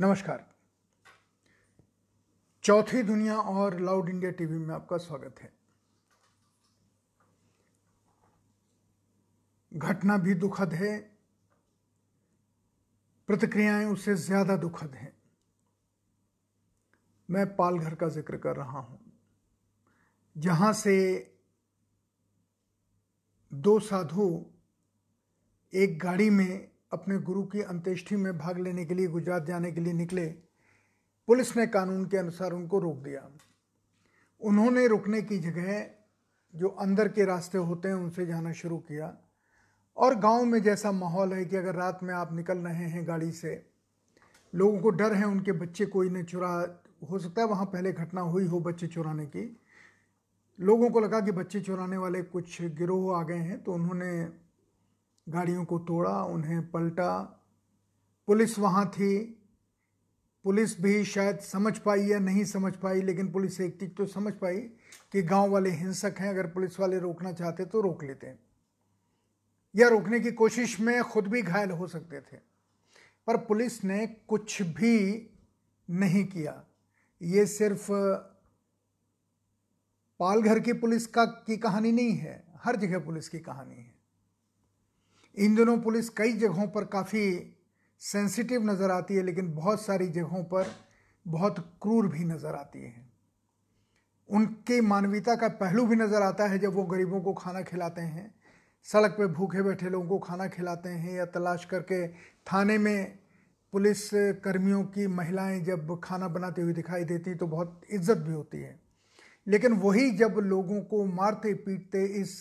नमस्कार। चौथी दुनिया और लाउड इंडिया टीवी में आपका स्वागत है। घटना भी दुखद है, प्रतिक्रियाएँ उससे ज़्यादा दुखद हैं। मैं पालघर का ज़िक्र कर रहा हूँ, जहाँ से दो साधु एक गाड़ी में अपने गुरु की अंत्येष्टि में भाग लेने के लिए, गुजरात जाने के लिए निकले। पुलिस ने कानून के अनुसार उनको रोक दिया। उन्होंने रुकने की जगह जो अंदर के रास्ते होते हैं, उनसे जाना शुरू किया। और गाँव में जैसा माहौल है कि अगर रात में आप निकल रहे हैं गाड़ी से, लोगों को डर है, उनके बच्चे कोई ने चुरा, हो सकता है वहाँ पहले घटना हुई हो बच्चे चुराने की। लोगों को लगा कि बच्चे चुराने वाले कुछ गिरोह आ गए हैं तो उन्होंने गाड़ियों को तोड़ा, उन्हें पलटा। पुलिस वहाँ थी। पुलिस भी शायद समझ पाई या नहीं समझ पाई, लेकिन पुलिस एक चीज़ तो समझ पाई कि गाँव वाले हिंसक हैं। अगर पुलिस वाले रोकना चाहते तो रोक लेते हैं। या रोकने की कोशिश में खुद भी घायल हो सकते थे। पर पुलिस ने कुछ भी नहीं किया। ये सिर्फ़ पालघर की पुलिस का, की कहानी नहीं है। हर जगह पुलिस की कहानी है। इन दिनों पुलिस कई जगहों पर काफ़ी सेंसिटिव नज़र आती है, लेकिन बहुत सारी जगहों पर बहुत क्रूर भी नज़र आती है। उनके मानवीयता का पहलू भी नज़र आता है जब वो गरीबों को खाना खिलाते हैं, सड़क पे भूखे बैठे लोगों को खाना खिलाते हैं या तलाश करके थाने में पुलिस कर्मियों की महिलाएँ जब खाना बनाती हुई दिखाई देती तो बहुत इज़्ज़त भी होती है। लेकिन वही जब लोगों को मारते पीटते इस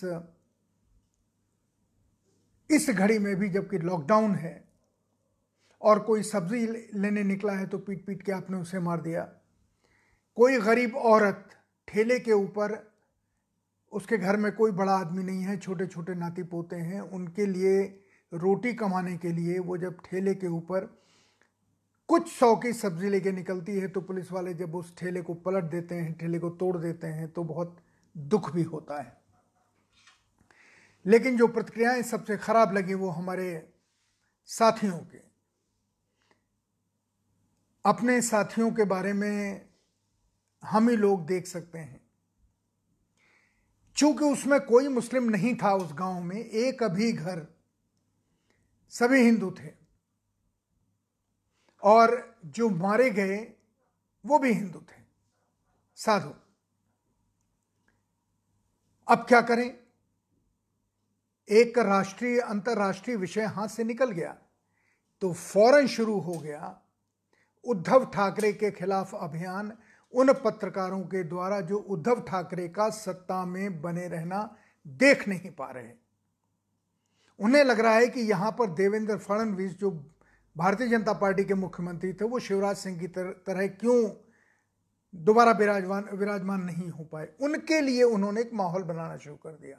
इस घड़ी में भी जबकि लॉकडाउन है और कोई सब्ज़ी लेने निकला है तो पीट पीट के आपने उसे मार दिया। कोई गरीब औरत ठेले के ऊपर, उसके घर में कोई बड़ा आदमी नहीं है छोटे छोटे नाती पोते हैं, उनके लिए रोटी कमाने के लिए वो जब ठेले के ऊपर कुछ सौ की सब्ज़ी लेके निकलती है तो पुलिस वाले जब उस ठेले को पलट देते हैं, ठेले को तोड़ देते हैं तो बहुत दुख भी होता है। लेकिन जो प्रतिक्रियाएँ सबसे खराब लगी वो हमारे साथियों के। अपने साथियों के बारे में हम ही लोग देख सकते हैं। चूँकि उसमें कोई मुस्लिम नहीं था उस गाँव में, एक अभी घर सभी हिंदू थे। और जो मारे गए, वो भी हिंदू थे। साधु, अब क्या करें? एक राष्ट्रीय, अंतर्राष्ट्रीय विषय हाथ से निकल गया। तो फ़ौरन शुरू हो गया उद्धव ठाकरे के खिलाफ अभियान उन पत्रकारों के द्वारा जो उद्धव ठाकरे का सत्ता में बने रहना देख नहीं पा रहे। उन्हें लग रहा है कि यहाँ पर देवेंद्र फडणवीस, जो भारतीय जनता पार्टी के मुख्यमंत्री थे, वो शिवराज सिंह की तरह क्यों दोबारा विराजमान विराजमान नहीं हो पाए? उनके लिए उन्होंने एक माहौल बनाना शुरू कर दिया।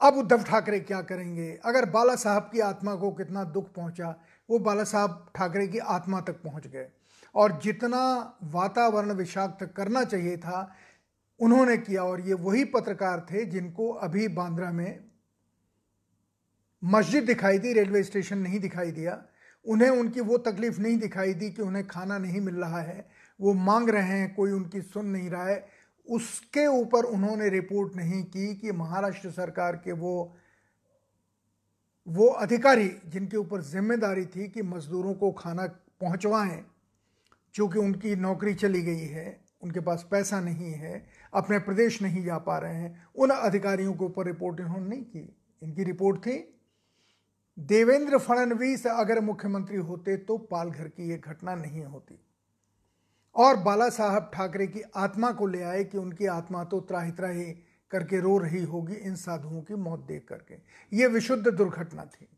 अब उद्धव ठाकरे क्या करेंगे? अगर बाला साहब की आत्मा को कितना दुख पहुँचा, वो बाला साहब ठाकरे की आत्मा तक पहुँच गए। और जितना वातावरण विषाक्त करना चाहिए था, उन्होंने किया और ये वही पत्रकार थे जिनको अभी बांद्रा में मस्जिद दिखाई दी, रेलवे स्टेशन नहीं दिखाई दिया। उन्हें उनकी वो तकलीफ़ नहीं दिखाई दी कि उन्हें खाना नहीं मिल रहा है। वो मांग रहे हैं, कोई उनकी सुन नहीं रहा है। उसके ऊपर उन्होंने रिपोर्ट नहीं की कि महाराष्ट्र सरकार के वो वो अधिकारी जिनके ऊपर ज़िम्मेदारी थी कि मजदूरों को खाना पहुंचवाएँ क्योंकि उनकी नौकरी चली गई है, उनके पास पैसा नहीं है, अपने प्रदेश नहीं जा पा रहे हैं, उन अधिकारियों के ऊपर रिपोर्ट इन्होंने नहीं की। इनकी रिपोर्ट थी, देवेंद्र फडणवीस अगर मुख्यमंत्री होते तो पालघर की यह घटना नहीं होती। और बाला साहब ठाकरे की आत्मा को ले आए कि उनकी आत्मा तो त्राही त्राही करके रो रही होगी इन साधुओं की मौत देख करके। ये विशुद्ध दुर्घटना थी।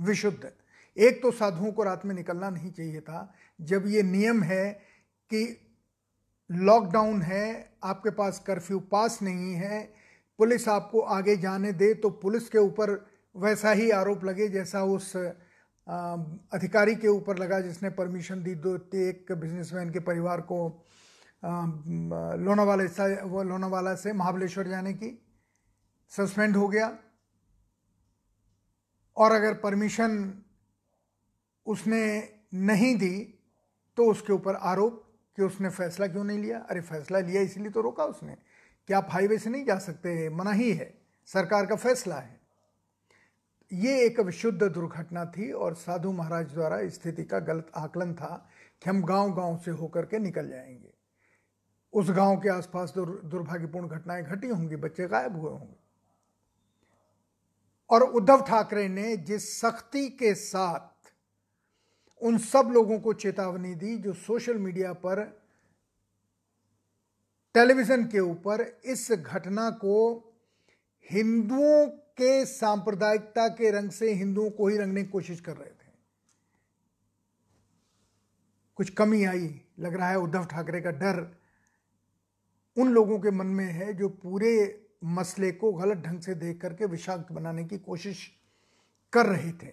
विशुद्ध। एक तो साधुओं को रात में निकलना नहीं चाहिए था। जब ये नियम है कि लॉकडाउन है, आपके पास कर्फ्यू पास नहीं है, पुलिस आपको आगे जाने दे तो पुलिस के ऊपर वैसा ही आरोप लगे जैसा उस अधिकारी के ऊपर लगा जिसने परमिशन दी, दो, एक बिजनेसमैन के परिवार को लोनावाला से, वो लोनावाला से महाबलेश्वर जाने की। सस्पेंड हो गया। और अगर परमिशन उसने नहीं दी तो उसके ऊपर आरोप कि उसने फैसला क्यों नहीं लिया? अरे, फैसला लिया, इसलिए तो रोका उसने। कि आप हाईवे से नहीं जा सकते? मना ही है। सरकार का फैसला है। ये एक विशुद्ध दुर्घटना थी और साधु महाराज द्वारा स्थिति का गलत आकलन था कि हम गाँव गाँव से होकर के निकल जाएँगे। उस गाँव के आसपास दुर, दुर्भाग्यपूर्ण घटनाएँ घटी होंगी बच्चे गायब हुए होंगे। और उद्धव ठाकरे ने जिस सख्ती के साथ उन सब लोगों को चेतावनी दी जो सोशल मीडिया पर टेलीविज़न के ऊपर इस घटना को हिंदुओं के सांप्रदायिकता के रंग से हिंदुओं को ही रंगने की कोशिश कर रहे थे। कुछ कमी आई, लग रहा है उद्धव ठाकरे का डर उन लोगों के मन में है जो पूरे मसले को गलत ढंग से देख करके विषाक्त बनाने की कोशिश कर रहे थे।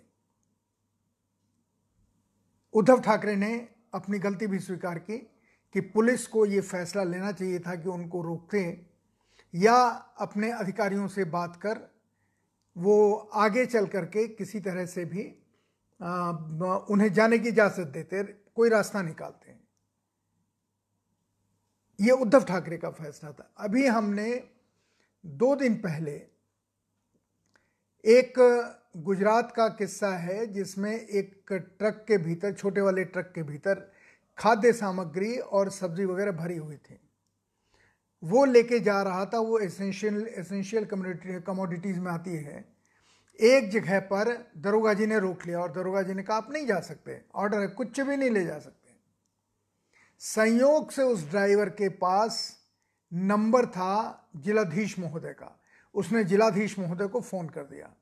उद्धव ठाकरे ने अपनी गलती भी स्वीकार की कि पुलिस को यह फैसला लेना चाहिए था कि उनको रोकते या अपने अधिकारियों से बात कर वो आगे चल करके किसी तरह से भी आ, उन्हें जाने की इजाज़त देते कोई रास्ता निकालते हैं। ये उद्धव ठाकरे का फैसला था। अभी हमने दो दिन पहले एक गुजरात का किस्सा है जिसमें एक ट्रक के भीतर छोटे वाले ट्रक के भीतर खाद्य सामग्री और सब्ज़ी वगैरह भरी हुई थी। वो लेके जा रहा था, वो एसेंशियल एसेंशियल कमोडिटीज़ में आती है। एक जगह पर दरोगा जी ने रोक लिया और दरोगा जी ने कहा, आप नहीं जा सकते ऑर्डर है, कुछ भी नहीं ले जा सकते। संयोग से उस ड्राइवर के पास नंबर था जिलाधीश महोदय का। उसने जिलाधीश महोदय को फ़ोन कर दिया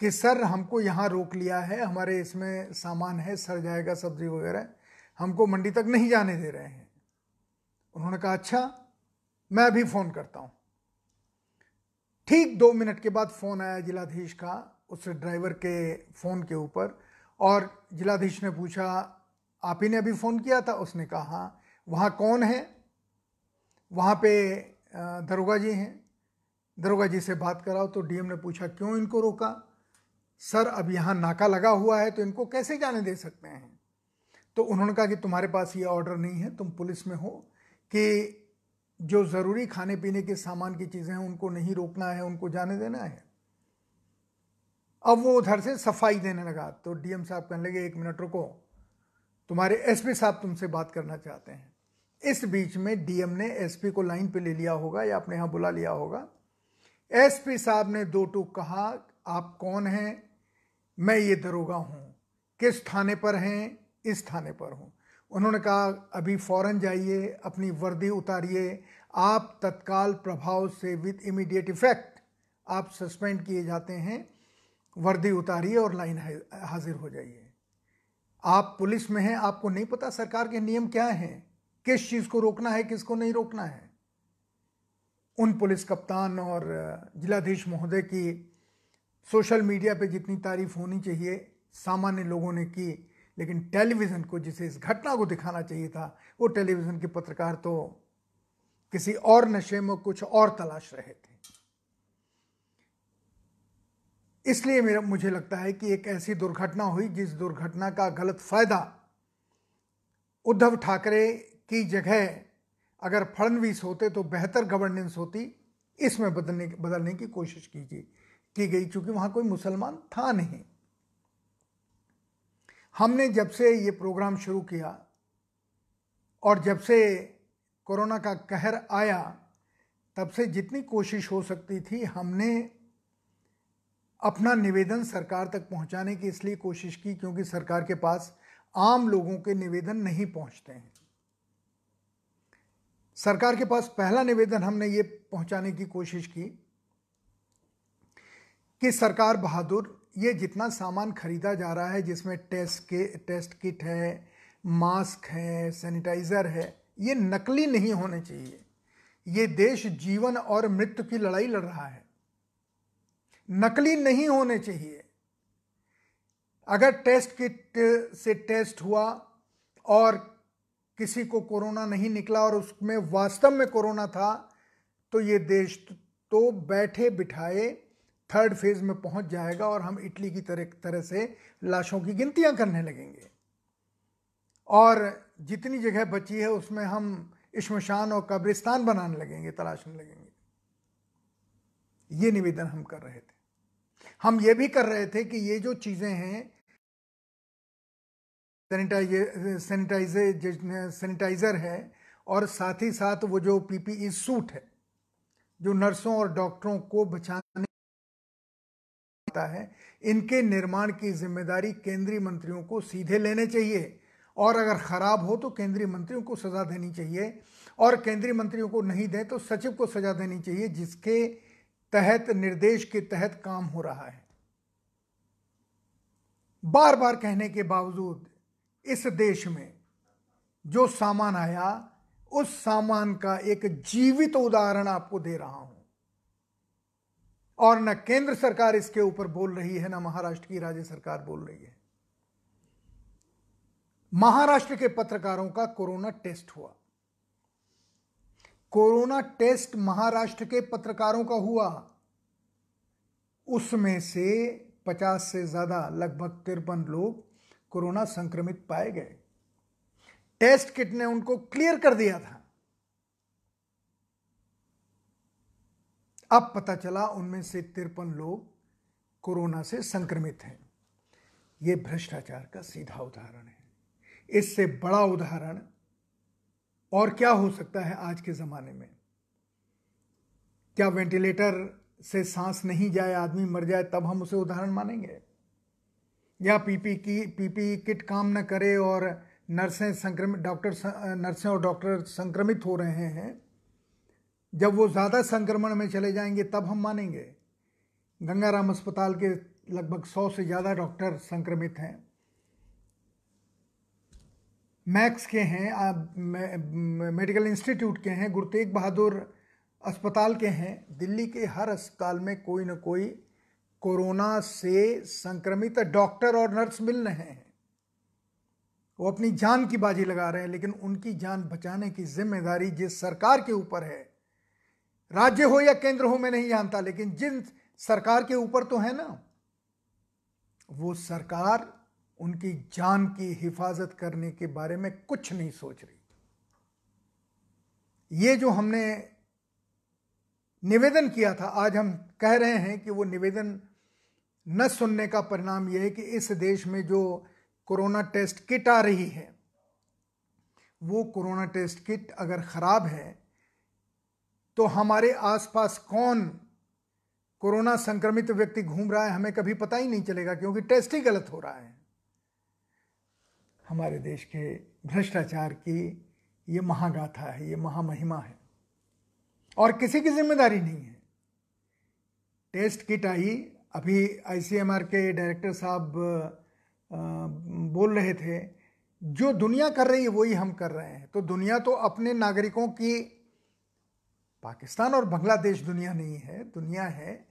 कि, सर, हमको यहाँ रोक लिया है, हमारे इसमें सामान है, सर जाएगा, सब्ज़ी वगैरह, हमको मंडी तक नहीं जाने दे रहे हैं। उन्होंने कहा अच्छा मैं अभी फ़ोन करता हूँ। ठीक दो मिनट के बाद फ़ोन आया जिलाधीश का, उस ड्राइवर के फ़ोन के ऊपर, और जिलाधीश ने पूछा, आप ही ने अभी फ़ोन किया था? उसने कहा हाँ वहाँ कौन है? वहाँ पे दरोगा जी हैं। दरोगा जी से बात कराओ। तो डीएम ने पूछा, क्यों इनको रोका? सर, अब यहाँ नाका लगा हुआ है तो इनको कैसे जाने दे सकते हैं? तो उन्होंने कहा कि, तुम्हारे पास ये ऑर्डर नहीं है, तुम पुलिस में हो कि जो ज़रूरी खाने पीने के सामान की चीज़ें हैं, उनको नहीं रोकना है, उनको जाने देना है। अब वो उधर से सफ़ाई देने लगा। तो डीएम साहब कहने लगे, एक मिनट रुको। तुम्हारे एसपी साहब तुमसे बात करना चाहते हैं। इस बीच में डीएम ने एसपी को लाइन पे ले लिया होगा या अपने यहाँ बुला लिया होगा। एसपी साहब ने दो टूक कहा, आप कौन हैं? मैं ये दरोगा हूँ। किस थाने पर हैं? इस थाने पर हूँ। उन्होंने कहा, अभी फ़ौरन जाइए, अपनी वर्दी उतारिए। आप तत्काल प्रभाव से विद इमीडिएट इफ़ेक्ट आप सस्पेंड किए जाते हैं। वर्दी उतारिए और लाइन हाजिर हो जाइए। आप पुलिस में हैं, आपको नहीं पता सरकार के नियम क्या हैं? किस चीज़ को रोकना है, किसको नहीं रोकना है? उन पुलिस कप्तान और जिलाधीश महोदय की सोशल मीडिया पे जितनी तारीफ़ होनी चाहिए सामान्य लोगों ने की लेकिन टेलीविज़न को जिसे इस घटना को दिखाना चाहिए था, वो टेलीविज़न के पत्रकार तो किसी और नशे में कुछ और तलाश रहे थे। इसलिए मेरा, मुझे लगता है कि एक ऐसी दुर्घटना हुई जिस दुर्घटना का गलत फ़ायदा उद्धव ठाकरे की जगह अगर फडणवीस होते तो बेहतर गवर्नेंस होती। इसमें बदलने बदलने की कोशिश की गई, क्योंकि वहाँ कोई मुसलमान था नहीं। हमने जब से ये प्रोग्राम शुरू किया और जब से कोरोना का कहर आया, तब से जितनी कोशिश हो सकती थी, हमने अपना निवेदन सरकार तक पहुँचाने की इसलिए कोशिश की क्योंकि सरकार के पास आम लोगों के निवेदन नहीं पहुँचते हैं। सरकार के पास पहला निवेदन हमने ये पहुँचाने की कोशिश की कि सरकार बहादुर ये जितना सामान खरीदा जा रहा है, जिसमें टेस्ट के, टेस्ट किट है, मास्क है, सैनिटाइज़र है, ये नकली नहीं होने चाहिए। ये देश जीवन और मृत्यु की लड़ाई लड़ रहा है। नकली नहीं होने चाहिए। अगर टेस्ट किट से टेस्ट हुआ और किसी को कोरोना नहीं निकला और उसमें वास्तव में कोरोना था तो ये देश तो बैठे बिठाए थर्ड फ़ेज़ में पहुँच जाएगा और हम इटली की तरह तरह से लाशों की गिनतियाँ करने लगेंगे। और जितनी जगह बची है, उसमें हम शमशान और कब्रिस्तान बनाने लगेंगे, तलाशने लगेंगे। ये निवेदन हम कर रहे थे। हम ये भी कर रहे थे कि ये जो चीज़ें हैं सैनिटाइजर सैनिटाइजर है, और साथ ही साथ वो जो पीपीई सूट है, जो नर्सों और डॉक्टरों को बचाने है, इनके निर्माण की ज़िम्मेदारी केंद्रीय मंत्रियों को सीधे लेने चाहिए। और अगर खराब हो तो केंद्रीय मंत्रियों को सजा देनी चाहिए। और केंद्रीय मंत्रियों को नहीं दें तो सचिव को सजा देनी चाहिए, जिसके तहत, निर्देश के तहत काम हो रहा है। बार बार कहने के बावजूद, इस देश में जो सामान आया, उस सामान का एक जीवित उदाहरण आपको दे रहा हूँ। और न केंद्र सरकार इसके ऊपर बोल रही है, न महाराष्ट्र की राज्य सरकार बोल रही है। महाराष्ट्र के पत्रकारों का कोरोना टेस्ट हुआ। कोरोना टेस्ट महाराष्ट्र के पत्रकारों का हुआ। उसमें से 50 से ज़्यादा, लगभग तिरपन लोग कोरोना संक्रमित पाए गए। टेस्ट किट ने उनको क्लियर कर दिया था। अब पता चला उनमें से तिरपन लोग कोरोना से संक्रमित हैं। यह भ्रष्टाचार का सीधा उदाहरण है। इससे बड़ा उदाहरण और क्या हो सकता है आज के ज़माने में? क्या वेंटिलेटर से सांस नहीं जाए, आदमी मर जाए, तब हम उसे उदाहरण मानेंगे? या पीपी की, पीपी किट काम न करे और नर्सें संक्रमित, डॉक्टर नर्सें और डॉक्टर संक्रमित हो रहे हैं जब वो ज़्यादा संक्रमण में चले जाएँगे, तब हम मानेंगे। गंगाराम अस्पताल के लगभग सौ से ज़्यादा डॉक्टर संक्रमित हैं। मैक्स के हैं मेडिकल इंस्टीट्यूट के हैं, गुरु तेग बहादुर अस्पताल के हैं। दिल्ली के हर अस्पताल में कोई ना कोई कोरोना से संक्रमित डॉक्टर और नर्स मिल रहे हैं। वो अपनी जान की बाजी लगा रहे हैं, लेकिन उनकी जान बचाने की ज़िम्मेदारी जिस सरकार के ऊपर है राज्य हो या केंद्र हो, मैं नहीं जानता, लेकिन जिन सरकार के ऊपर तो है ना, वो सरकार उनकी जान की हिफाजत करने के बारे में कुछ नहीं सोच रही। ये जो हमने निवेदन किया था, आज हम कह रहे हैं कि वो निवेदन न सुनने का परिणाम यह है कि इस देश में जो कोरोना टेस्ट किट आ रही है, वो कोरोना टेस्ट किट अगर ख़राब है तो हमारे आसपास कौन कोरोना संक्रमित व्यक्ति घूम रहा है, हमें कभी पता ही नहीं चलेगा, क्योंकि टेस्ट ही गलत हो रहा है। हमारे देश के भ्रष्टाचार की ये महागाथा है, ये महामहिमा है, और किसी की ज़िम्मेदारी नहीं है। टेस्ट किट आई, अभी आईसीएमआर के डायरेक्टर साहब बोल रहे थे, जो दुनिया कर रही है, वही हम कर रहे हैं। तो दुनिया तो अपने नागरिकों की पाकिस्तान और बांग्लादेश दुनिया नहीं है, दुनिया है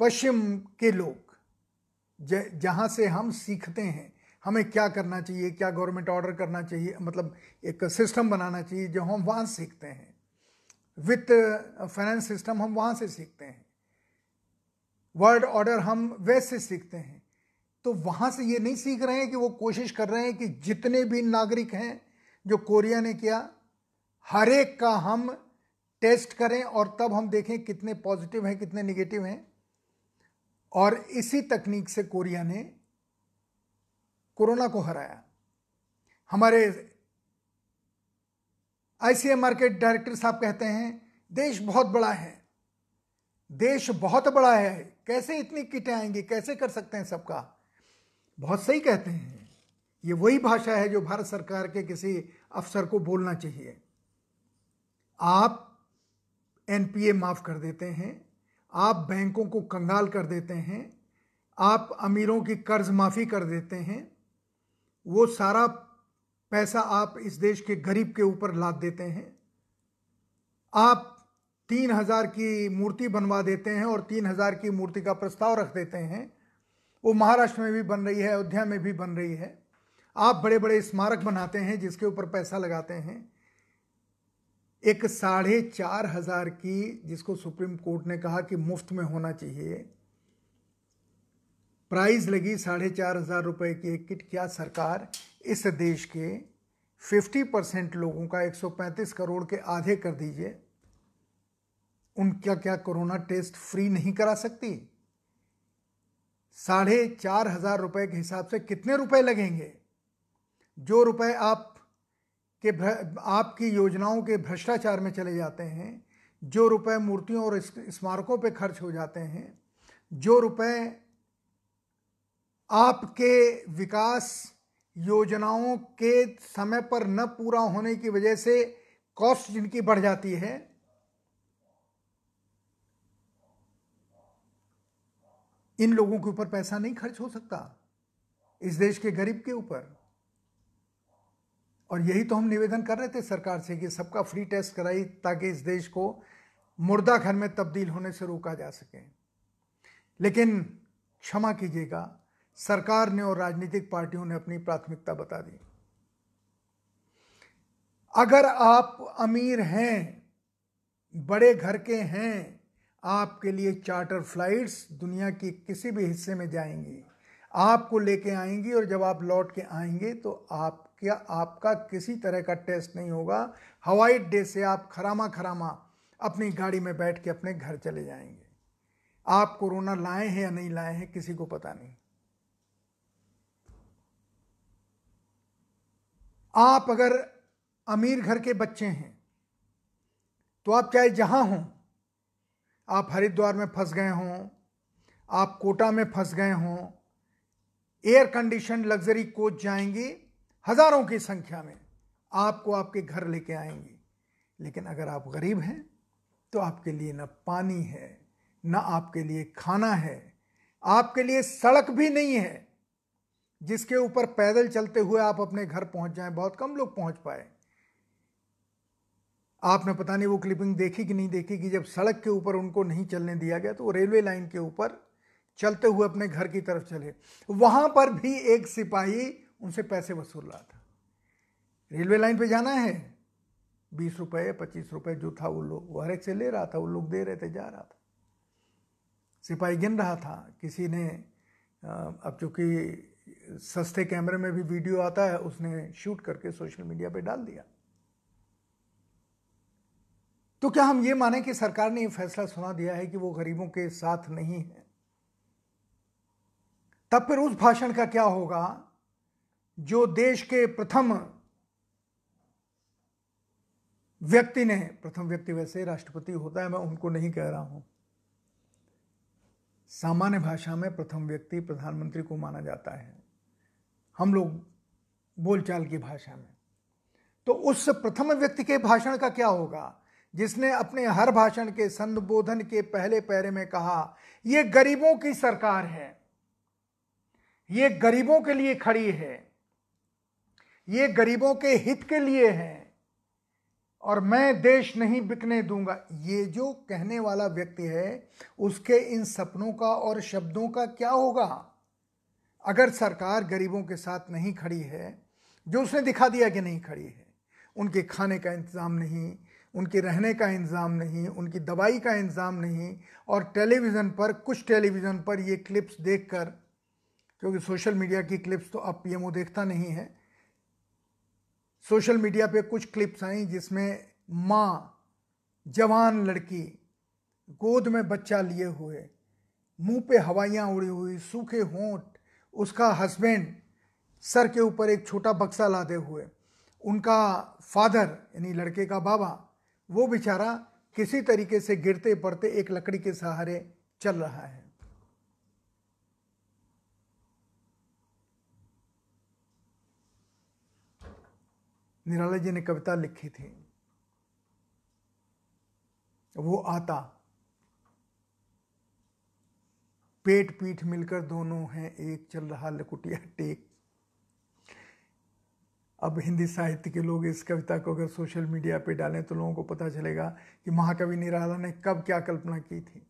पश्चिम के लोग। जहाँ से हम सीखते हैं, हमें क्या करना चाहिए, क्या गवर्नमेंट ऑर्डर करना चाहिए मतलब एक सिस्टम बनाना चाहिए जो हम वहाँ सीखते हैं। वित्त, फाइनेंस सिस्टम हम वहाँ से सीखते हैं। वर्ल्ड ऑर्डर हम वैसे सीखते हैं। तो वहाँ से ये नहीं सीख रहे हैं कि वो कोशिश कर रहे हैं कि जितने भी नागरिक हैं जो कोरिया ने किया, हर एक का हम टेस्ट करें और तब हम देखें कितने पॉजिटिव हैं, कितने निगेटिव हैं। और इसी तकनीक से कोरिया ने कोरोना को हराया। हमारे आईसीएमआर के डायरेक्टर साहब कहते हैं, देश बहुत बड़ा है। देश बहुत बड़ा है। कैसे इतनी किटें आएँगी? कैसे कर सकते हैं सबका? बहुत सही कहते हैं। ये वही भाषा है जो भारत सरकार के किसी अफसर को बोलना चाहिए। आप एनपीए माफ़ कर देते हैं, आप बैंकों को कंगाल कर देते हैं, आप अमीरों की कर्ज माफ़ी कर देते हैं, वो सारा पैसा आप इस देश के गरीब के ऊपर लाद देते हैं। आप तीन हज़ार की मूर्ति बनवा देते हैं और तीन हज़ार की मूर्ति का प्रस्ताव रख देते हैं। वो महाराष्ट्र में भी बन रही है, अयोध्या में भी बन रही है। आप बड़े बड़े स्मारक बनाते हैं जिसके ऊपर पैसा लगाते हैं। एक साढ़े चार हज़ार की, जिसको सुप्रीम कोर्ट ने कहा कि मुफ़्त में होना चाहिए। प्राइस लगी साढ़े चार हज़ार रुपए की एक किट। क्या सरकार इस देश के 50 परसेंट लोगों का 135 करोड़ के आधे कर दीजिए? उनका क्या कोरोना टेस्ट फ्री नहीं करा सकती? साढ़े चार हज़ार रुपए के हिसाब से कितने रुपए लगेंगे? जो रुपए आप के आपकी योजनाओं के भ्रष्टाचार में चले जाते हैं, जो रुपए मूर्तियों और स्मारकों पे खर्च हो जाते हैं, जो रुपए आपके विकास योजनाओं के समय पर न पूरा होने की वजह से कॉस्ट जिनकी बढ़ जाती है, इन लोगों के ऊपर पैसा नहीं खर्च हो सकता, इस देश के गरीब के ऊपर। और यही तो हम निवेदन कर रहे थे सरकार से कि सबका फ्री टेस्ट कराई ताकि इस देश को मुर्दा घर में तब्दील होने से रोका जा सके। लेकिन क्षमा कीजिएगा, सरकार ने और राजनीतिक पार्टियों ने अपनी प्राथमिकता बता दी। अगर आप अमीर हैं, बड़े घर के हैं, आपके लिए चार्टर फ्लाइट्स दुनिया की किसी भी हिस्से में जाएँगी। आपको लेके आएँगी और जब आप लौट के आएँगे तो आप क्या आपका किसी तरह का टेस्ट नहीं होगा। हवाई अड्डे से आप खरामा खरामा अपनी गाड़ी में बैठ के अपने घर चले जाएँगे। आप कोरोना लाए हैं या नहीं लाए हैं, किसी को पता नहीं। आप अगर अमीर घर के बच्चे हैं तो आप चाहे जहाँ हों, आप हरिद्वार में फंस गए हों, आप कोटा में फंस गए हों एयर कंडीशन लग्जरी कोच जाएँगे हज़ारों की संख्या में। आपको आपके घर लेके आएँगे। लेकिन अगर आप गरीब हैं तो आपके लिए न पानी है, न आपके लिए खाना है। आपके लिए सड़क भी नहीं है, जिसके ऊपर पैदल चलते हुए आप अपने घर पहुँच जाएँ। बहुत कम लोग पहुँच पाए। आपने पता नहीं वो क्लिपिंग देखी कि नहीं देखी कि जब सड़क के ऊपर उनको नहीं चलने दिया गया तो वो रेलवे लाइन के ऊपर चलते हुए अपने घर की तरफ़ चले। वहाँ पर भी एक सिपाही उनसे पैसे वसूल रहा था। रेलवे लाइन पे जाना है। बीस रुपए, पच्चीस रुपए जो था वो लोग, वो हर एक से ले रहा था, वो लोग दे रहे थे, जा रहा था। सिपाही गिन रहा था। किसी ने अब चूँकि सस्ते कैमरे में भी वीडियो आता है, उसने शूट करके सोशल मीडिया पे डाल दिया। तो क्या हम ये माने कि सरकार ने ये फैसला सुना दिया है कि वो गरीबों के साथ नहीं है? तब फिर उस भाषण का क्या होगा? जो देश के प्रथम व्यक्ति ने, प्रथम व्यक्ति वैसे राष्ट्रपति होता है, मैं उनको नहीं कह रहा हूँ। सामान्य भाषा में प्रथम व्यक्ति प्रधानमंत्री को माना जाता है। हम लोग बोलचाल की भाषा में। तो उस प्रथम व्यक्ति के भाषण का क्या होगा? जिसने अपने हर भाषण के संबोधन के पहले पैरे में कहा यह गरीबों की सरकार है। ये गरीबों के लिए खड़ी है। ये गरीबों के हित के लिए है। और मैं देश नहीं बिकने दूँगा। ये जो कहने वाला व्यक्ति है, उसके इन सपनों का और शब्दों का क्या होगा? अगर सरकार गरीबों के साथ नहीं खड़ी है, जो उसने दिखा दिया कि नहीं खड़ी है, उनके खाने का इंतज़ाम नहीं, उनके रहने का इंतज़ाम नहीं, उनकी दवाई का इंतज़ाम नहीं, और टेलीविज़न पर, कुछ टेलीविज़न पर ये क्लिप्स देखकर क्योंकि सोशल मीडिया की क्लिप्स तो अब पीएमओ देखता नहीं है। सोशल मीडिया पे कुछ क्लिप्स आई जिसमें माँ जवान लड़की गोद में बच्चा लिए हुए, मुँह पे हवाइयाँ उड़ी हुई, सूखे होंठ, उसका हस्बैंड सर के ऊपर एक छोटा बक्सा लादे हुए, उनका फादर यानी लड़के का बाबा, वो बेचारा किसी तरीके से गिरते पड़ते एक लकड़ी के सहारे चल रहा है। निराला जी ने कविता लिखी थी। वो आता। पेट पीठ मिलकर दोनों हैं एक, चल रहा लकुटिया टेक। अब हिंदी साहित्य के लोग इस कविता को अगर सोशल मीडिया पे डालें तो लोगों को पता चलेगा कि महाकवि निराला ने कब क्या कल्पना की थी।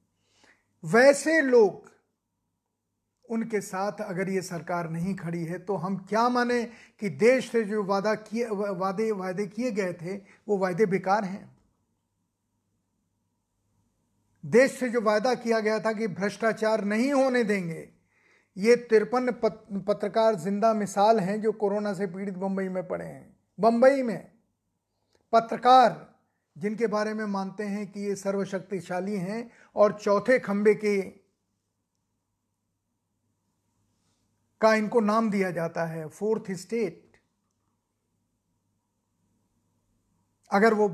वैसे लोग उनके साथ अगर ये सरकार नहीं खड़ी है तो हम क्या माने कि देश से जो वादा किए, वादे वादे किए गए थे, वो वायदे बेकार हैं? देश से जो वादा किया गया था कि भ्रष्टाचार नहीं होने देंगे, ये तिरपन पत्रकार ज़िंदा मिसाल हैं जो कोरोना से पीड़ित मुंबई में पड़े हैं। बंबई में पत्रकार जिनके बारे में मानते हैं कि ये सर्वशक्तिशाली हैं और चौथे खंबे के का इनको नाम दिया जाता है, फोर्थ स्टेट। अगर वो,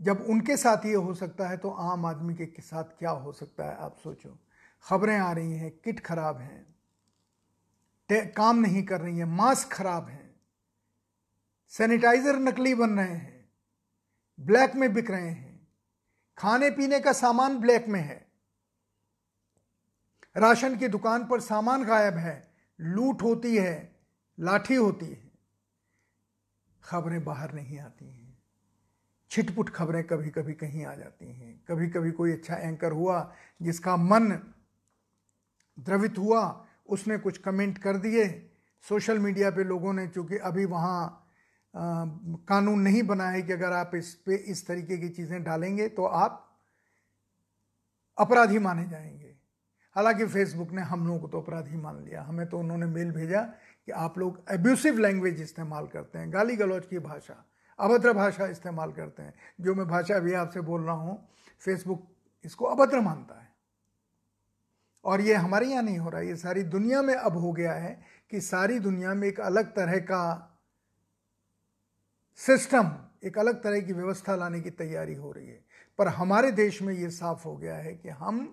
जब उनके साथ ये हो सकता है तो आम आदमी के साथ क्या हो सकता है, आप सोचो। खबरें आ रही हैं, किट खराब हैं काम नहीं कर रही हैं, मास्क खराब हैं, सैनिटाइजर नकली बन रहे हैं, ब्लैक में बिक रहे हैं खाने पीने का सामान ब्लैक में है राशन की दुकान पर सामान गायब है, लूट होती है, लाठी होती है। खबरें बाहर नहीं आती हैं। छिटपुट खबरें कभी कभी कहीं आ जाती हैं। कभी कभी कोई अच्छा एंकर हुआ, जिसका मन द्रवित हुआ, उसने कुछ कमेंट कर दिए। सोशल मीडिया पे लोगों ने, चूँकि अभी वहाँ कानून नहीं बना है कि अगर आप इस पे इस तरीके की चीज़ें डालेंगे तो आप अपराधी माने जाएँगे। हालाँकि फेसबुक ने हम लोगों को तो अपराधी मान लिया। हमें तो उन्होंने मेल भेजा कि आप लोग एब्यूसिव लैंग्वेज इस्तेमाल करते हैं, गाली गलौज की भाषा, अभद्र भाषा इस्तेमाल करते हैं। जो मैं भाषा अभी आपसे बोल रहा हूँ फेसबुक इसको अभद्र मानता है। और ये हमारे यहाँ नहीं हो रहा, ये सारी दुनिया में अब हो गया है कि सारी दुनिया में एक अलग तरह का सिस्टम एक अलग तरह की व्यवस्था लाने की तैयारी हो रही है। पर हमारे देश में ये साफ़ हो गया है कि हम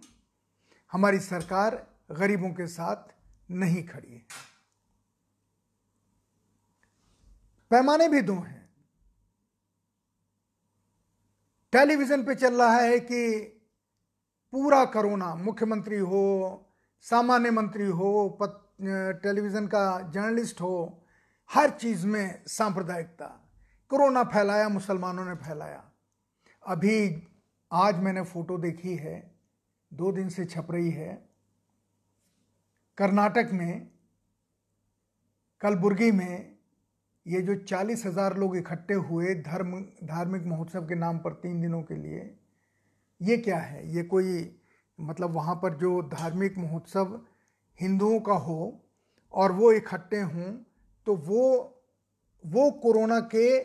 हमारी सरकार गरीबों के साथ नहीं खड़ी है। पैमाने भी दो हैं। टेलीविज़न पे चल रहा है कि पूरा कोरोना, मुख्यमंत्री हो, सामान्य मंत्री हो टेलीविज़न का जर्नलिस्ट हो, हर चीज़ में सांप्रदायिकता। कोरोना फैलाया, मुसलमानों ने फैलाया। अभी आज मैंने फ़ोटो देखी है दो दिन से छप रही है। कर्नाटक में, कलबुर्गी में ये जो चालीस हज़ार लोग इकट्ठे हुए धर्म, धार्मिक महोत्सव के नाम पर तीन दिनों के लिए, ये क्या है? ये कोई मतलब वहाँ पर जो धार्मिक महोत्सव हिंदुओं का हो और वो इकट्ठे हों तो वो वो कोरोना के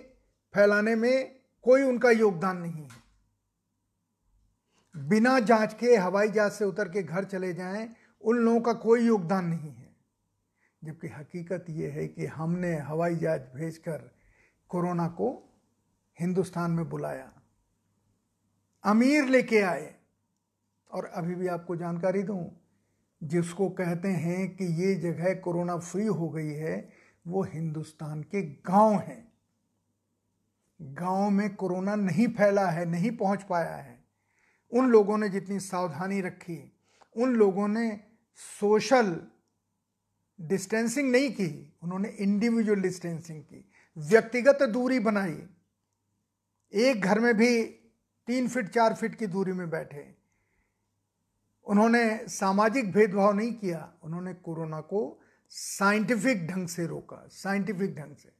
फैलाने में कोई उनका योगदान नहीं है। बिना जाँच के, हवाई जहाज़ से उतर के घर चले जाएँ, उन लोगों का कोई योगदान नहीं है। जबकि हकीकत ये है कि हमने हवाई जहाज़ भेजकर कोरोना को हिंदुस्तान में बुलाया। अमीर लेके आए। और अभी भी आपको जानकारी दूँ, जिसको कहते हैं कि ये जगह कोरोना फ्री हो गई है, वो हिंदुस्तान के गाँव हैं। गाँव में कोरोना नहीं फैला है, नहीं पहुँच पाया है। उन लोगों ने जितनी सावधानी रखी, उन लोगों ने सोशल डिस्टेंसिंग नहीं की, उन्होंने इंडिविजुअल डिस्टेंसिंग की, व्यक्तिगत दूरी बनाई। एक घर में भी तीन फीट, चार फीट की दूरी में बैठे। उन्होंने सामाजिक भेदभाव नहीं किया, उन्होंने कोरोना को साइंटिफिक ढंग से रोका, साइंटिफिक ढंग से।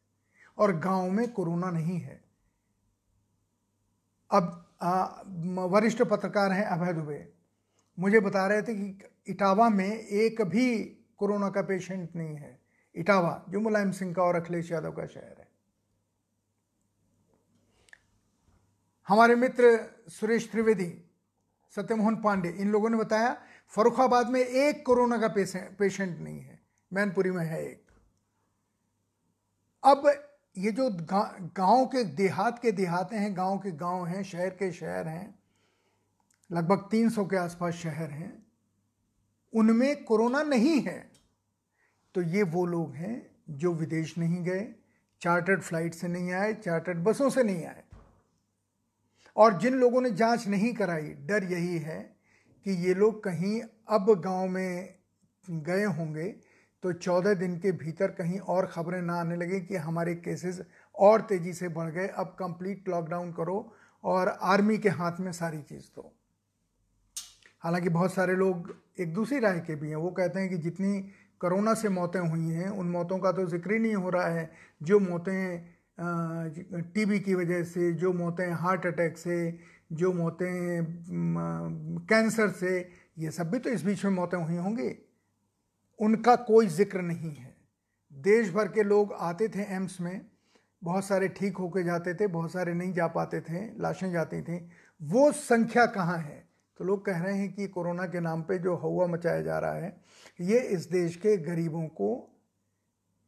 और गाँव में कोरोना नहीं है। अब वरिष्ठ पत्रकार हैं अभय दुबे। मुझे बता रहे थे कि इटावा में एक भी कोरोना का पेशेंट नहीं है। इटावा जो मुलायम सिंह का और अखिलेश यादव का शहर है। हमारे मित्र सुरेश त्रिवेदी, सत्यमोहन पांडे, इन लोगों ने बताया, फरुखाबाद में एक कोरोना का पेशेंट नहीं है। मैनपुरी में है एक। अब ये जो गाँव के देहात के देहाते हैं, गाँव के गाँव हैं, शहर के शहर हैं, लगभग 300 के आसपास शहर हैं, उनमें कोरोना नहीं है। तो ये वो लोग हैं जो विदेश नहीं गए, चार्टर्ड फ़्लाइट से नहीं आए, चार्टर्ड बसों से नहीं आए। और जिन लोगों ने जाँच नहीं कराई, डर यही है कि ये लोग कहीं अब गाँव में गए होंगे तो चौदह दिन के भीतर कहीं और खबरें ना आने लगें कि हमारे केसेस और तेज़ी से बढ़ गए। अब कंप्लीट लॉकडाउन करो और आर्मी के हाथ में सारी चीज़ दो। हालाँकि बहुत सारे लोग एक दूसरी राय के भी हैं। वो कहते हैं कि जितनी कोरोना से मौतें हुई हैं, उन मौतों का तो ज़िक्र ही नहीं हो रहा है। जो मौतें टीबी की वजह से, जो मौतें हार्ट अटैक से, जो मौतें कैंसर से, ये सब भी तो इस बीच में मौतें हुई होंगी। उनका कोई ज़िक्र नहीं है। देश भर के लोग आते थे एम्स में, बहुत सारे ठीक होके जाते थे, बहुत सारे नहीं जा पाते थे, लाशें जाती थी। वो संख्या कहाँ है? तो लोग कह रहे हैं कि कोरोना के नाम पे जो हवा मचाया जा रहा है, ये इस देश के गरीबों को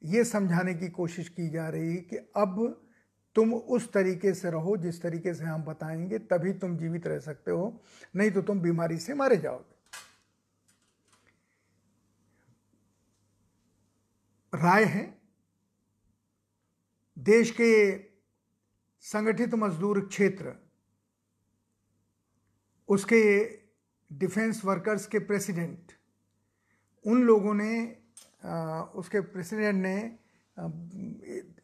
ये समझाने की कोशिश की जा रही है कि अब तुम उस तरीके से रहो, जिस तरीके से हम बताएँगे, तभी तुम जीवित रह सकते हो, नहीं तो तुम बीमारी से मारे जाओगे। राय है। देश के संगठित मजदूर क्षेत्र, उसके डिफेंस वर्कर्स के प्रेसिडेंट, उन लोगों ने उसके प्रेसिडेंट ने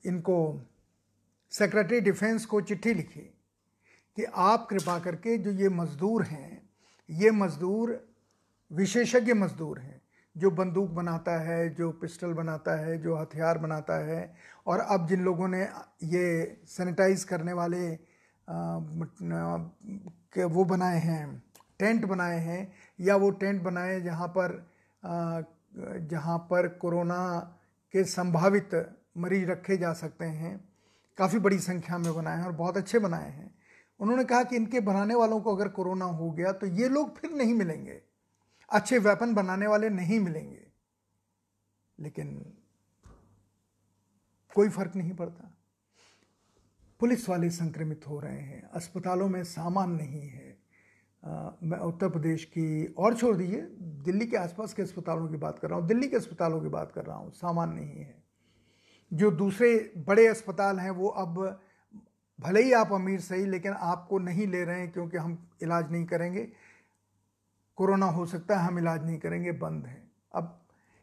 इनको सेक्रेटरी डिफेंस को चिट्ठी लिखी कि आप कृपा करके जो ये मज़दूर हैं, ये मज़दूर, विशेषज्ञ मज़दूर हैं जो बंदूक बनाता है, जो पिस्टल बनाता है, जो हथियार बनाता है, और अब जिन लोगों ने ये सैनिटाइज करने वाले के वो बनाए हैं, टेंट बनाए हैं, या वो टेंट बनाए जहाँ पर जहाँ पर कोरोना के संभावित मरीज़ रखे जा सकते हैं, काफ़ी बड़ी संख्या में बनाए हैं और बहुत अच्छे बनाए हैं। उन्होंने कहा कि इनके बनाने वालों को अगर कोरोना हो गया तो ये लोग फिर नहीं मिलेंगे। अच्छे वेपन बनाने वाले नहीं मिलेंगे। लेकिन कोई फ़र्क नहीं पड़ता। पुलिस वाले संक्रमित हो रहे हैं अस्पतालों में सामान नहीं है। आ, मैं उत्तर प्रदेश की और छोड़ दीजिए दिल्ली के आसपास के अस्पतालों की बात कर रहा हूँ दिल्ली के अस्पतालों की बात कर रहा हूँ सामान नहीं है। जो दूसरे बड़े अस्पताल हैं वो अब भले ही आप अमीर सही लेकिन आपको नहीं ले रहे हैं क्योंकि हम इलाज नहीं करेंगे। कोरोना हो सकता है, हम इलाज नहीं करेंगे, बंद हैं। अब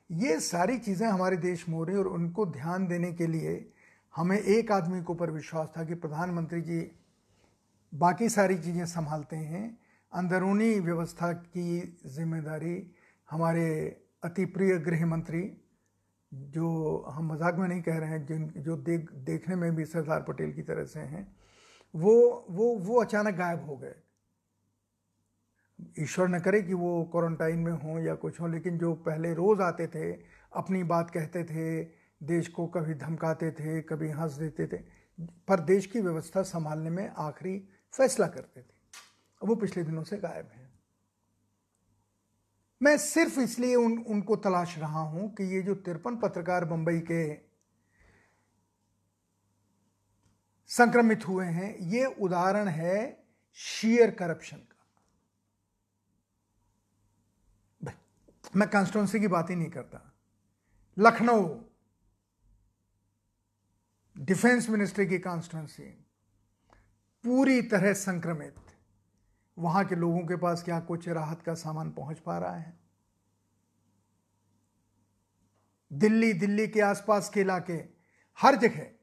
ये सारी चीज़ें हमारे देश में हो रही और उनको ध्यान देने के लिए हमें एक आदमी के ऊपर विश्वास था कि प्रधानमंत्री जी बाकी सारी चीज़ें संभालते हैं। अंदरूनी व्यवस्था की ज़िम्मेदारी हमारे अति प्रिय गृह मंत्री जो हम मज़ाक में नहीं कह रहे हैं, जिन, जो देख, देखने में भी सरदार पटेल की तरह से हैं, वो वो वो अचानक गायब हो गए। ईश्वर न करे कि वो क्वारंटाइन में हों या कुछ हों, लेकिन जो पहले रोज़ आते थे, अपनी बात कहते थे, देश को कभी धमकाते थे, कभी हंस देते थे, पर देश की व्यवस्था संभालने में आखिरी फैसला करते थे। वो पिछले दिनों से गायब हैं। मैं सिर्फ़ इसलिए उन, उनको तलाश रहा हूँ कि ये जो तिरपन पत्रकार बंबई के संक्रमित हुए हैं, ये उदाहरण है शेयर करप्शन का। मैं कॉन्स्टिट्यूंसी की बात ही नहीं करता। लखनऊ डिफेंस मिनिस्ट्री की कॉन्स्टिट्यूंसी पूरी तरह संक्रमित। वहाँ के लोगों के पास क्या कुछ राहत का सामान पहुँच पा रहा है? दिल्ली दिल्ली के आसपास के इलाके, हर जगह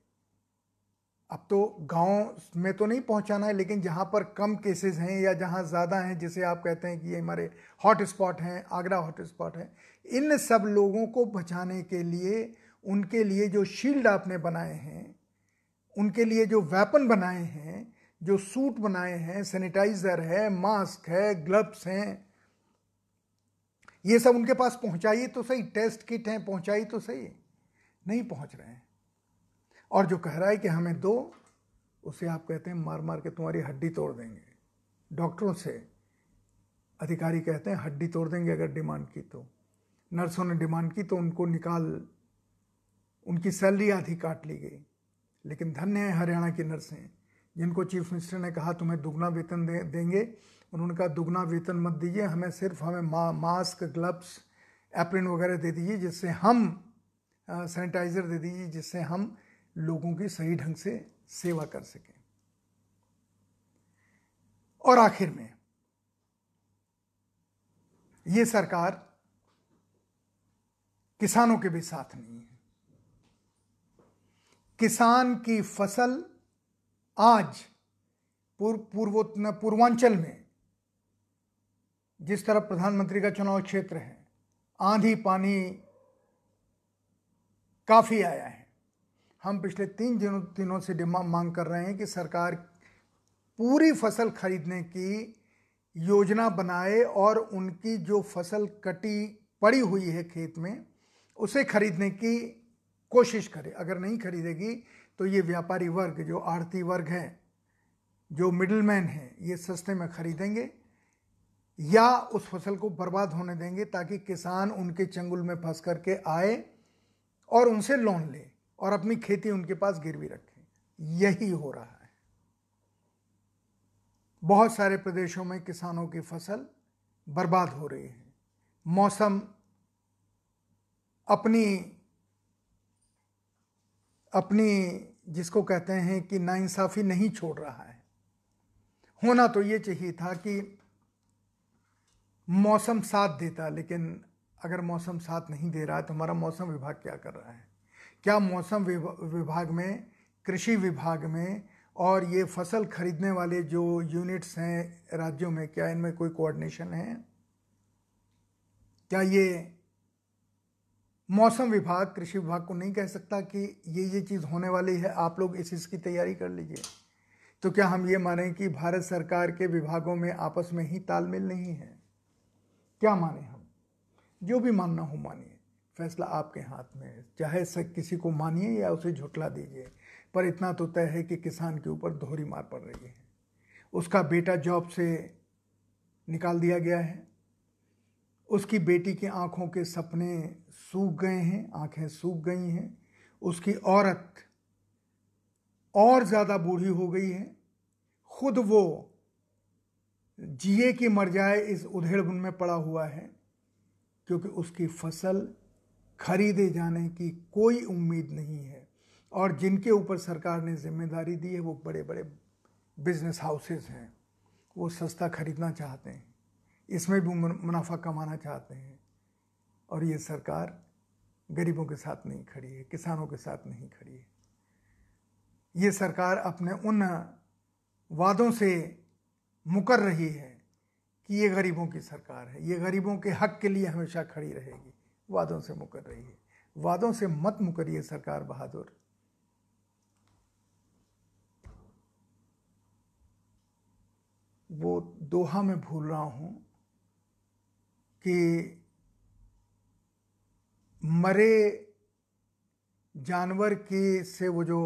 अब तो गाँव में तो नहीं पहुंचाना है, लेकिन जहाँ पर कम केसेस हैं या जहाँ ज़्यादा हैं, जिसे आप कहते हैं कि ये हमारे हॉट स्पॉट हैं, आगरा हॉट स्पॉट है, इन सब लोगों को बचाने के लिए, उनके लिए जो शील्ड आपने बनाए हैं, उनके लिए जो वेपन बनाए हैं, जो सूट बनाए हैं सैनिटाइजर है मास्क है ग्लव्स हैं, ये सब उनके पास पहुंचाइए तो सही टेस्ट किट हैं पहुंचाई तो सही, नहीं पहुँच रहे हैं। और जो कह रहा है कि हमें दो उसे आप कहते हैं मार मार के तुम्हारी हड्डी तोड़ देंगे। डॉक्टरों से अधिकारी कहते हैं हड्डी तोड़ देंगे अगर डिमांड की तो। नर्सों ने डिमांड की तो उनको निकाल उनकी सैलरी आधी काट ली गई। लेकिन धन्य है हरियाणा की नर्सें जिनको चीफ मिनिस्टर ने कहा तुम्हें दुगना वेतन दे, देंगे। उन्होंने कहा दुगना वेतन मत दीजिए हमें सिर्फ़ हमें मा, मास्क ग्लव्स एप्रिन वगैरह दे दीजिए जिससे हम सैनिटाइज़र दे दीजिए जिससे हम लोगों की सही ढंग से सेवा कर सकें। और आखिर में, ये सरकार किसानों के भी साथ नहीं है। किसान की फ़सल आज पूर्व पूर्वांचल में जिस तरह प्रधानमंत्री का चुनाव क्षेत्र है, आंधी पानी काफ़ी आया है। हम पिछले तीन दिनों दिनों से डिमांड मांग कर रहे हैं कि सरकार पूरी फ़सल खरीदने की योजना बनाए और उनकी जो फ़सल कटी पड़ी हुई है खेत में, उसे खरीदने की कोशिश करे। अगर नहीं खरीदेगी तो ये व्यापारी वर्ग, जो आड़ती वर्ग है, जो मिडलमैन है, ये सस्ते में खरीदेंगे या उस फ़सल को बर्बाद होने देंगे ताकि किसान उनके चंगुल में फंस करके आए और उनसे लोन ले। और अपनी खेती उनके पास गिरवी रखें। यही हो रहा है। बहुत सारे प्रदेशों में किसानों की फ़सल बर्बाद हो रही है। मौसम अपनी अपनी जिसको कहते हैं कि नाइंसाफ़ी नहीं छोड़ रहा है। होना तो ये चाहिए था कि मौसम साथ देता, लेकिन अगर मौसम साथ नहीं दे रहा है तो हमारा मौसम विभाग क्या कर रहा है? क्या मौसम विभाग में, कृषि विभाग में और ये फ़सल खरीदने वाले जो यूनिट्स हैं राज्यों में, क्या इनमें कोई कोऑर्डिनेशन है? क्या ये मौसम विभाग, कृषि विभाग को नहीं कह सकता कि ये ये चीज़ होने वाली है? आप लोग इस इसकी तैयारी कर लीजिए। तो क्या हम ये माने कि भारत सरकार के विभागों में आपस में ही तालमेल नहीं है? क्या माने हम? जो भी मानना हो मानिए। फैसला आपके हाथ में है। चाहे से किसी को मानिए या उसे झुटला दीजिए, पर इतना तो तय है कि किसान के ऊपर दोहरी मार पड़ रही है। उसका बेटा जॉब से निकाल दिया गया है। उसकी बेटी की आँखों के सपने सूख गए हैं, आँखें सूख गई हैं। उसकी औरत और ज़्यादा बूढ़ी हो गई है। खुद वो जिए कि मर जाए इस उधेड़बुन में पड़ा हुआ है, क्योंकि उसकी फ़सल खरीदे जाने की कोई उम्मीद नहीं है। और जिनके ऊपर सरकार ने ज़िम्मेदारी दी है, वो बड़े बड़े बिज़नेस हाउसेस हैं। वो सस्ता खरीदना चाहते हैं। इसमें भी मुनाफा कमाना चाहते हैं। और ये सरकार गरीबों के साथ नहीं खड़ी है, किसानों के साथ नहीं खड़ी है। ये सरकार अपने उन वादों से मुकर रही है कि ये गरीबों की सरकार है। ये गरीबों के हक के लिए हमेशा खड़ी रहेगी। वादों से मुकर रही है। वादों से मत मुकरिए सरकार बहादुर। वो दोहा में भूल रहा हूँ कि मरे जानवर के से वो जो,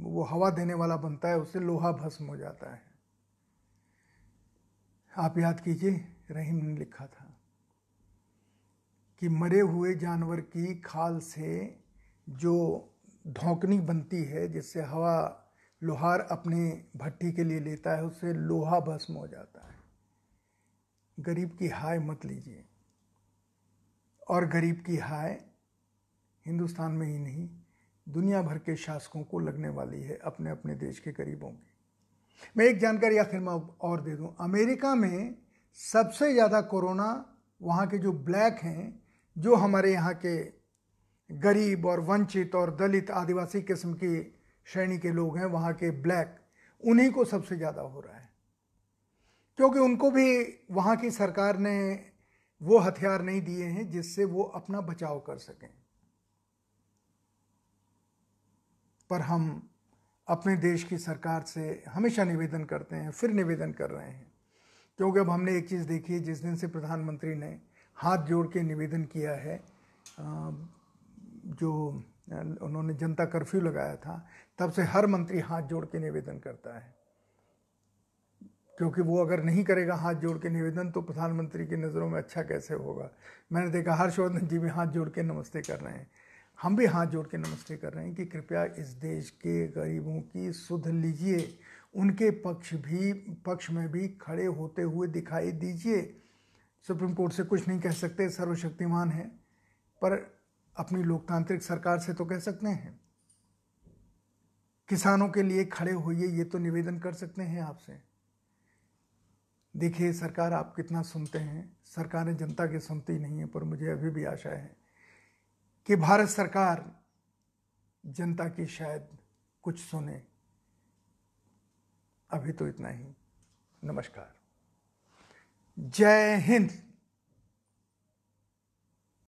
वो हवा देने वाला बनता है, उससे लोहा भस्म हो जाता है। आप याद कीजिए, रहीम ने लिखा था। कि मरे हुए जानवर की खाल से जो धोकनी बनती है, जिससे हवा लोहार अपने भट्टी के लिए लेता है, उससे लोहा भस्म हो जाता है। गरीब की हाय मत लीजिए। और गरीब की हाय हिंदुस्तान में ही नहीं, दुनिया भर के शासकों को लगने वाली है अपने अपने देश के गरीबों की। मैं एक जानकारी आखिर में और दे दूँ। अमेरिका में सबसे ज़्यादा कोरोना, वहाँ के जो ब्लैक हैं जो हमारे यहाँ के गरीब और वंचित और दलित आदिवासी किस्म की श्रेणी के लोग हैं, वहाँ के ब्लैक, उन्हीं को सबसे ज़्यादा हो रहा है। क्योंकि उनको भी वहाँ की सरकार ने वो हथियार नहीं दिए हैं जिससे वो अपना बचाव कर सकें। पर हम अपने देश की सरकार से हमेशा निवेदन करते हैं, फिर निवेदन कर रहे हैं। क्योंकि अब हमने एक चीज़ देखी है, जिस दिन से प्रधानमंत्री ने हाथ जोड़ के निवेदन किया है। जो उन्होंने जनता कर्फ्यू लगाया था, तब से हर मंत्री हाथ जोड़ के निवेदन करता है। क्योंकि वो अगर नहीं करेगा हाथ जोड़ के निवेदन तो प्रधानमंत्री की नज़रों में अच्छा कैसे होगा? मैंने देखा हर्षवर्धन जी भी हाथ जोड़ के नमस्ते कर रहे हैं। हम भी हाथ जोड़ के नमस्ते कर रहे हैं कि कृपया इस देश के गरीबों की सुध लीजिए। उनके पक्ष भी, पक्ष में भी खड़े होते हुए दिखाई दीजिए। सुप्रीम कोर्ट से कुछ नहीं कह सकते, सर्वशक्तिमान है, पर अपनी लोकतांत्रिक सरकार से तो कह सकते हैं। किसानों के लिए खड़े होइए, ये तो निवेदन कर सकते हैं आपसे। देखिए, सरकार आप कितना सुनते हैं, सरकारें जनता की सुनती नहीं है, पर मुझे अभी भी आशा है कि भारत सरकार जनता की शायद कुछ सुने। अभी तो इतना ही। नमस्कार। जय हिंद।